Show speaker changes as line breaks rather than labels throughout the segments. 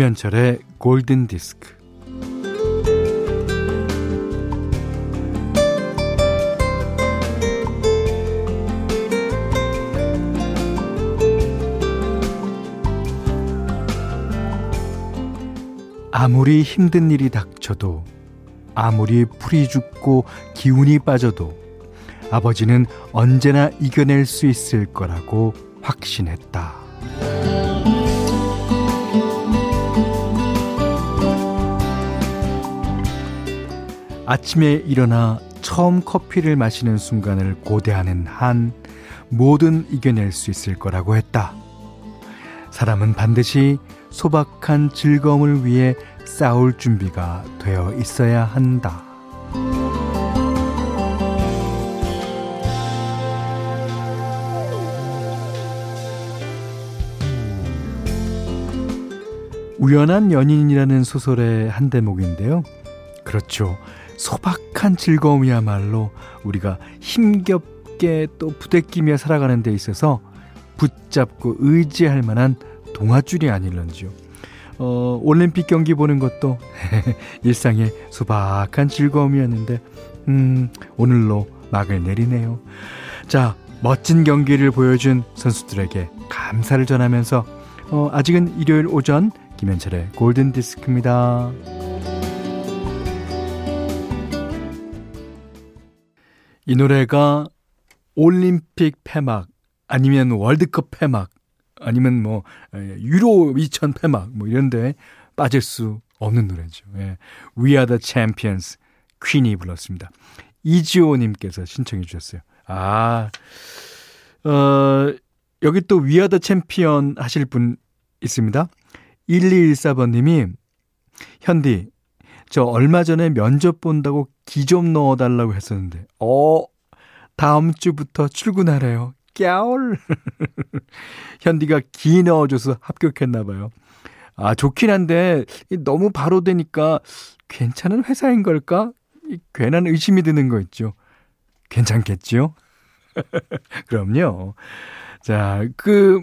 김현철의 골든 디스크. 아무리 힘든 일이 닥쳐도 아무리 풀이 죽고 기운이 빠져도 아버지는 언제나 이겨낼 수 있을 거라고 확신했다. 아침에 일어나 처음 커피를 마시는 순간을 고대하는 한 뭐든 이겨낼 수 있을 거라고 했다. 사람은 반드시 소박한 즐거움을 위해 싸울 준비가 되어 있어야 한다. 우연한 연인이라는 소설의 한 대목인데요. 그렇죠. 소박한 즐거움이야말로 우리가 힘겹게 또 부대끼며 살아가는 데 있어서 붙잡고 의지할 만한 동화줄이 아닐런지요. 어, 올림픽 경기 보는 것도 일상의 소박한 즐거움이었는데, 음, 오늘로 막을 내리네요. 자, 멋진 경기를 보여준 선수들에게 감사를 전하면서, 어, 아직은 일요일 오전 김현철의 골든 디스크입니다. 이 노래가 올림픽 폐막 아니면 월드컵 폐막 아니면 뭐 유로 2000 폐막 뭐 이런데 빠질 수 없는 노래죠. 예. We Are the Champions 퀸이 불렀습니다. 이지호님께서 신청해 주셨어요. 아, 어, 여기 또 We Are the Champion 하실 분 있습니다. 1214번님이 현디 저 얼마 전에 면접 본다고 기 좀 넣어달라고 했었는데, 어, 다음 주부터 출근하래요. 깨울. 현디가 기 넣어줘서 합격했나봐요. 아, 좋긴 한데, 너무 바로 되니까 괜찮은 회사인 걸까? 괜한 의심이 드는 거 있죠. 괜찮겠죠? 그럼요. 자, 그,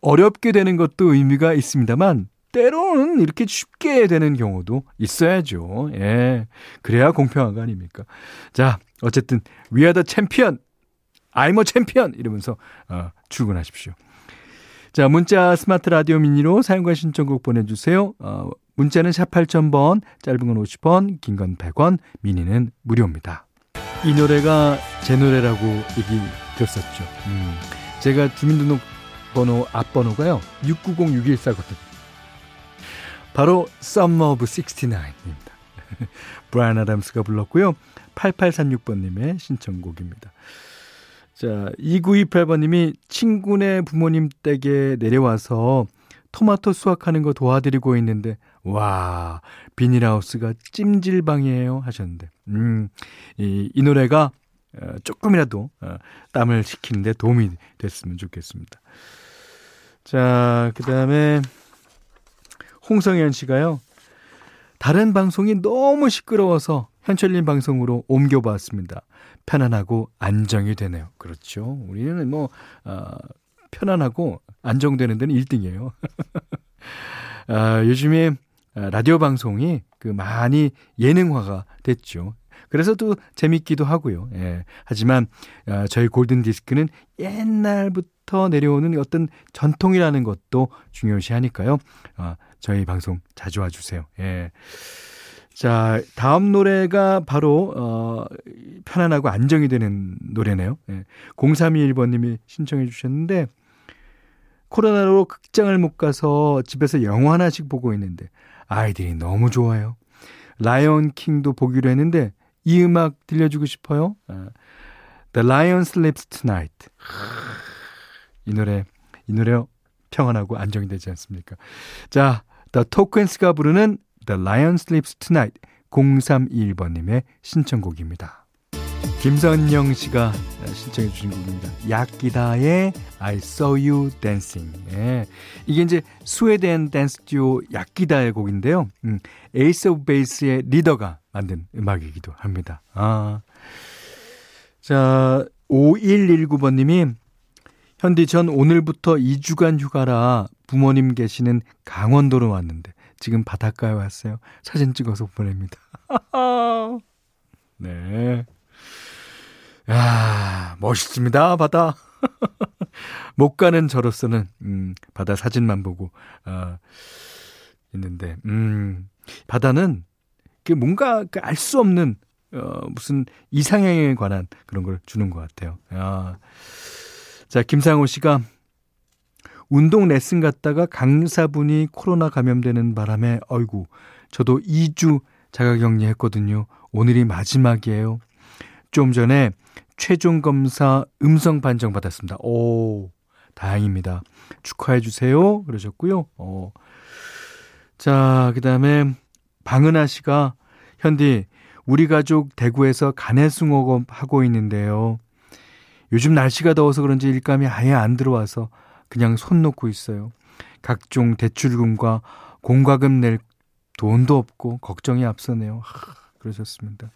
어렵게 되는 것도 의미가 있습니다만, 때로는 이렇게 쉽게 되는 경우도 있어야죠. 예. 그래야 공평한 거 아닙니까? 자, 어쨌든, We are the champion! I'm a champion! 이러면서, 어, 출근하십시오. 자, 문자 스마트 라디오 미니로 사용과 신청곡 보내주세요. 어, 문자는 샵 8000번, 짧은 건 50원, 긴 건 100원, 미니는 무료입니다. 이 노래가 제 노래라고 얘기 들었었죠. 음, 제가 주민등록번호 앞번호가요, 690614거든요. 바로 Summer of 69입니다. 브라이언 아담스가 불렀고요. 8836번님의 신청곡입니다. 자, 2928번님이 친구네 부모님 댁에 내려와서 토마토 수확하는 거 도와드리고 있는데, 와, 비닐하우스가 찜질방이에요. 하셨는데, 음, 이, 이 노래가 어, 조금이라도 어, 땀을 식히는데 도움이 됐으면 좋겠습니다. 자, 그 다음에, 홍성현 씨가요. 다른 방송이 너무 시끄러워서 현철님 방송으로 옮겨봤습니다. 편안하고 안정이 되네요. 그렇죠. 우리는 뭐, 어, 편안하고 안정되는 데는 1등이에요. 아, 요즘에 라디오 방송이 그 많이 예능화가 됐죠. 그래서 또 재밌기도 하고요. 예. 하지만 어, 저희 골든 디스크는 옛날부터 내려오는 어떤 전통이라는 것도 중요시 하니까요. 어, 저희 방송 자주 와주세요. 예. 자, 다음 노래가 바로, 어, 편안하고 안정이 되는 노래네요. 예. 0321번님이 신청해 주셨는데, 코로나로 극장을 못 가서 집에서 영화 하나씩 보고 있는데, 아이들이 너무 좋아요. 라이온 킹도 보기로 했는데, 이 음악 들려주고 싶어요. 어, The Lion Sleeps Tonight. 이 노래, 이 노래 평안하고 안정이 되지 않습니까? 자, The Tokens가 부르는 The Lion Sleeps Tonight 0321번님의 신청곡입니다. 김선영 씨가 신청해 주신 곡입니다. 야기다의 I Saw You Dancing. 예. 이게 이제 스웨덴 댄스 듀오 야기다의 곡인데요. 음, 에이스 오브 베이스의 리더가 만든 음악이기도 합니다. 아. 자, 5119번님이 현디 전 오늘부터 2주간 휴가라 부모님 계시는 강원도로 왔는데 지금 바닷가에 왔어요. 사진 찍어서 보냅니다. 네. 야, 멋있습니다, 바다. 못 가는 저로서는, 음, 바다 사진만 보고, 아, 있는데, 음, 바다는, 그 뭔가 그 알 수 없는, 어, 무슨 이상형에 관한 그런 걸 주는 것 같아요. 야. 자, 김상호 씨가 운동 레슨 갔다가 강사분이 코로나 감염되는 바람에 어이구 저도 2주 자가격리 했거든요. 오늘이 마지막이에요. 좀 전에 최종 검사 음성 판정 받았습니다. 오, 다행입니다. 축하해 주세요. 그러셨고요. 어. 자, 그다음에 방은아 씨가 현디 우리 가족 대구에서 간해숭어업 하고 있는데요. 요즘 날씨가 더워서 그런지 일감이 아예 안 들어와서 그냥 손 놓고 있어요. 각종 대출금과 공과금 낼 돈도 없고 걱정이 앞서네요. 하, 그러셨습니다.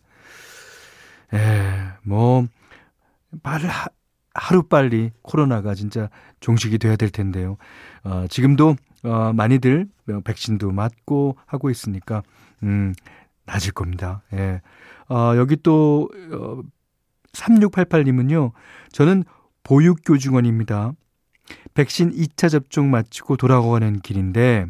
에, 뭐, 빨리, 하루 빨리 코로나가 진짜 종식이 돼야 될 텐데요. 어, 지금도, 어, 많이들 백신도 맞고 하고 있으니까, 음, 낮을 겁니다. 예. 어, 여기 또, 어, 3688님은요, 저는 보육교직원입니다. 백신 2차 접종 마치고 돌아가는 길인데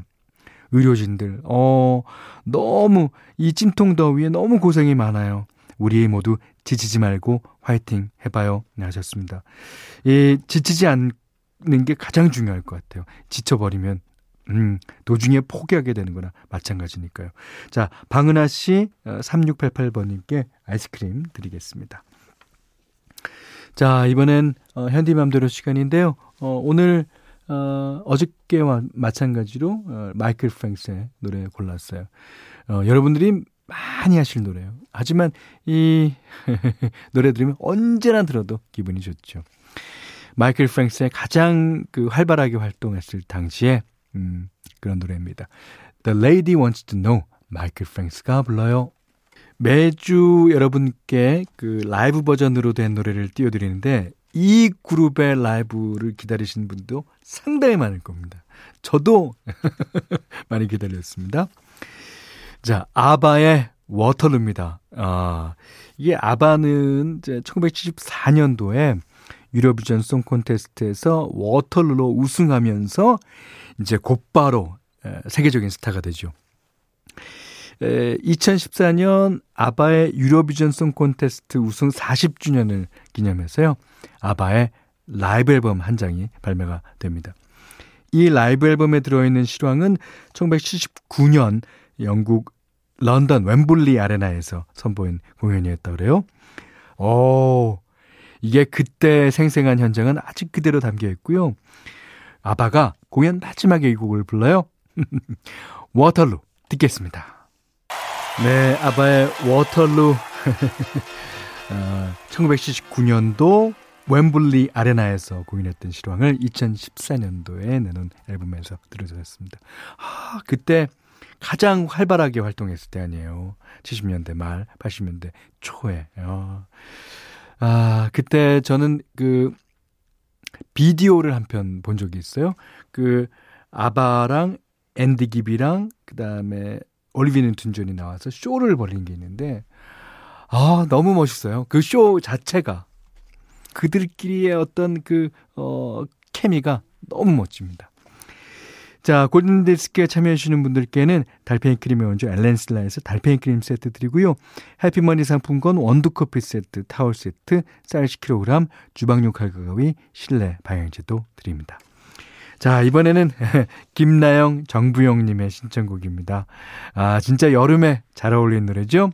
의료진들 어 너무 이 찜통 더위에 너무 고생이 많아요. 우리 모두 지치지 말고 화이팅 해봐요. 네, 하셨습니다. 이 지치지 않는 게 가장 중요할 것 같아요. 지쳐버리면 음, 도중에 포기하게 되는 거나 마찬가지니까요. 자, 방은하 씨 3688번님께 어, 아이스크림 드리겠습니다. 자, 이번엔 어, 현디맘대로 시간인데요. 어, 오늘 어, 어저께와 마찬가지로 어, 마이클 프랭스의 노래 골랐어요. 어, 여러분들이 많이 하실 노래예요. 하지만 이 노래 들으면 언제나 들어도 기분이 좋죠. 마이클 프랭스의 가장 그 활발하게 활동했을 당시에 음, 그런 노래입니다. The Lady Wants to Know 마이클 프랭스가 불러요. 매주 여러분께 그 라이브 버전으로 된 노래를 띄워드리는데 이 그룹의 라이브를 기다리시는 분도 상당히 많을 겁니다. 저도 많이 기다렸습니다. 자, 아바의 워터루입니다. 아, 이게 아바는 이제 1974년도에 유로비전 송 콘테스트에서 Waterloo로 우승하면서 이제 곧바로 세계적인 스타가 되죠. 2014년 아바의 유로비전 송 콘테스트 우승 40주년을 기념해서요. 아바의 라이브 앨범 한 장이 발매가 됩니다. 이 라이브 앨범에 들어있는 실황은 1979년 영국 런던 웸블리 아레나에서 선보인 공연이었다 그래요. 오, 이게 그때 생생한 현장은 아직 그대로 담겨 있고요. 아바가 공연 마지막에 이 곡을 불러요. 워털루 듣겠습니다. 네, 아바의 워털루. 어, 1979년도 웸블리 아레나에서 공연했던 실황을 2014년도에 내놓은 앨범에서 들어줬습니다. 아, 그때 가장 활발하게 활동했을 때 아니에요. 70년대 말, 80년대 초에. 어. 아, 그때 저는 그 비디오를 한 편 본 적이 있어요. 그 아바랑 앤디 깁이랑 그다음에 올리비아 뉴튼 존이 나와서 쇼를 벌린 게 있는데 아 너무 멋있어요. 그 쇼 자체가 그들끼리의 어떤 그 어, 케미가 너무 멋집니다. 자, 골든디스크에 참여해주시는 분들께는 달팽이 크림의 원조 엘렌슬라에서 달팽이 크림 세트 드리고요. 해피머니 상품권 원두커피 세트, 타월 세트, 쌀 10kg, 주방용 칼과 가위, 실내 방향제도 드립니다. 자, 이번에는 김나영, 정부영님의 신청곡입니다. 아, 진짜 여름에 잘 어울리는 노래죠?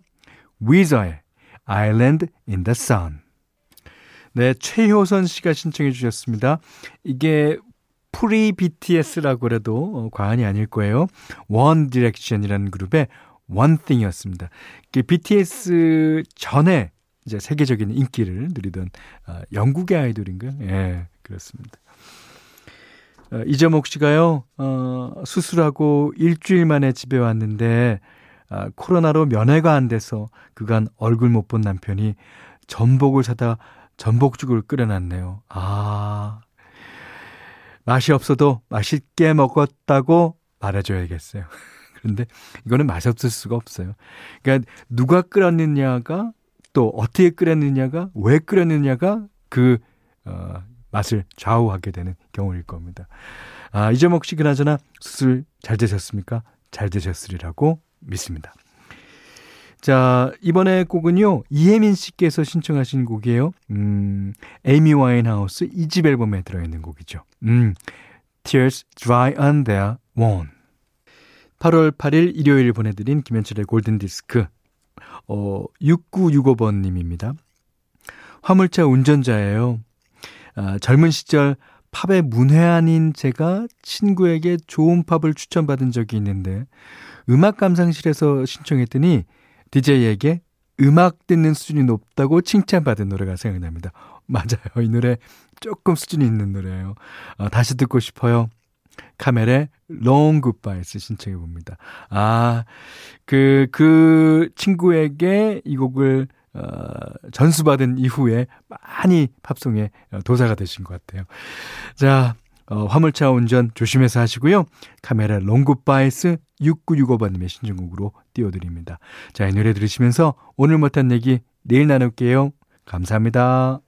위저의 Island in the Sun. 네, 최효선 씨가 신청해 주셨습니다. 이게 pre BTS라고 해도 어, 과언이 아닐 거예요. 원 디렉션이라는 그룹의 One Thing이었습니다. BTS 전에 이제 세계적인 인기를 누리던 어, 영국의 아이돌인가요? 예, 그렇습니다. 어, 이재목 씨가요, 어, 수술하고 일주일 만에 집에 왔는데, 아, 코로나로 면회가 안 돼서 그간 얼굴 못 본 남편이 전복을 사다 전복죽을 끓여놨네요. 아, 맛이 없어도 맛있게 먹었다고 말해줘야겠어요. 그런데 이거는 맛이 없을 수가 없어요. 그러니까 누가 끓였느냐가 또 어떻게 끓였느냐가 왜 끓였느냐가 그 어, 맛을 좌우하게 되는 경우일 겁니다. 아, 이재목 씨 그나저나 수술 잘 되셨습니까? 잘 되셨으리라고 믿습니다. 자, 이번에 곡은요, 이혜민 씨께서 신청하신 곡이에요. 음, 에이미 와인하우스 2집 앨범에 들어있는 곡이죠. 음, Tears Dry on Their Own. 8월 8일 일요일 보내드린 김현철의 골든디스크. 어, 6965번님입니다. 화물차 운전자예요. 아, 젊은 시절 팝의 문외한인 제가 친구에게 좋은 팝을 추천받은 적이 있는데 음악 감상실에서 신청했더니 DJ에게 음악 듣는 수준이 높다고 칭찬받은 노래가 생각납니다. 맞아요. 이 노래 조금 수준이 있는 노래예요. 어, 다시 듣고 싶어요. 카멜의 Long Goodbyes 신청해 봅니다. 아, 그, 그 친구에게 이 곡을 어, 전수받은 이후에 많이 팝송에 도사가 되신 것 같아요. 자, 어, 화물차 운전 조심해서 하시고요. 카메라 롱굿바이스 6965번님의 신청곡으로 띄워드립니다. 자, 이 노래 들으시면서 오늘 못한 얘기 내일 나눌게요. 감사합니다.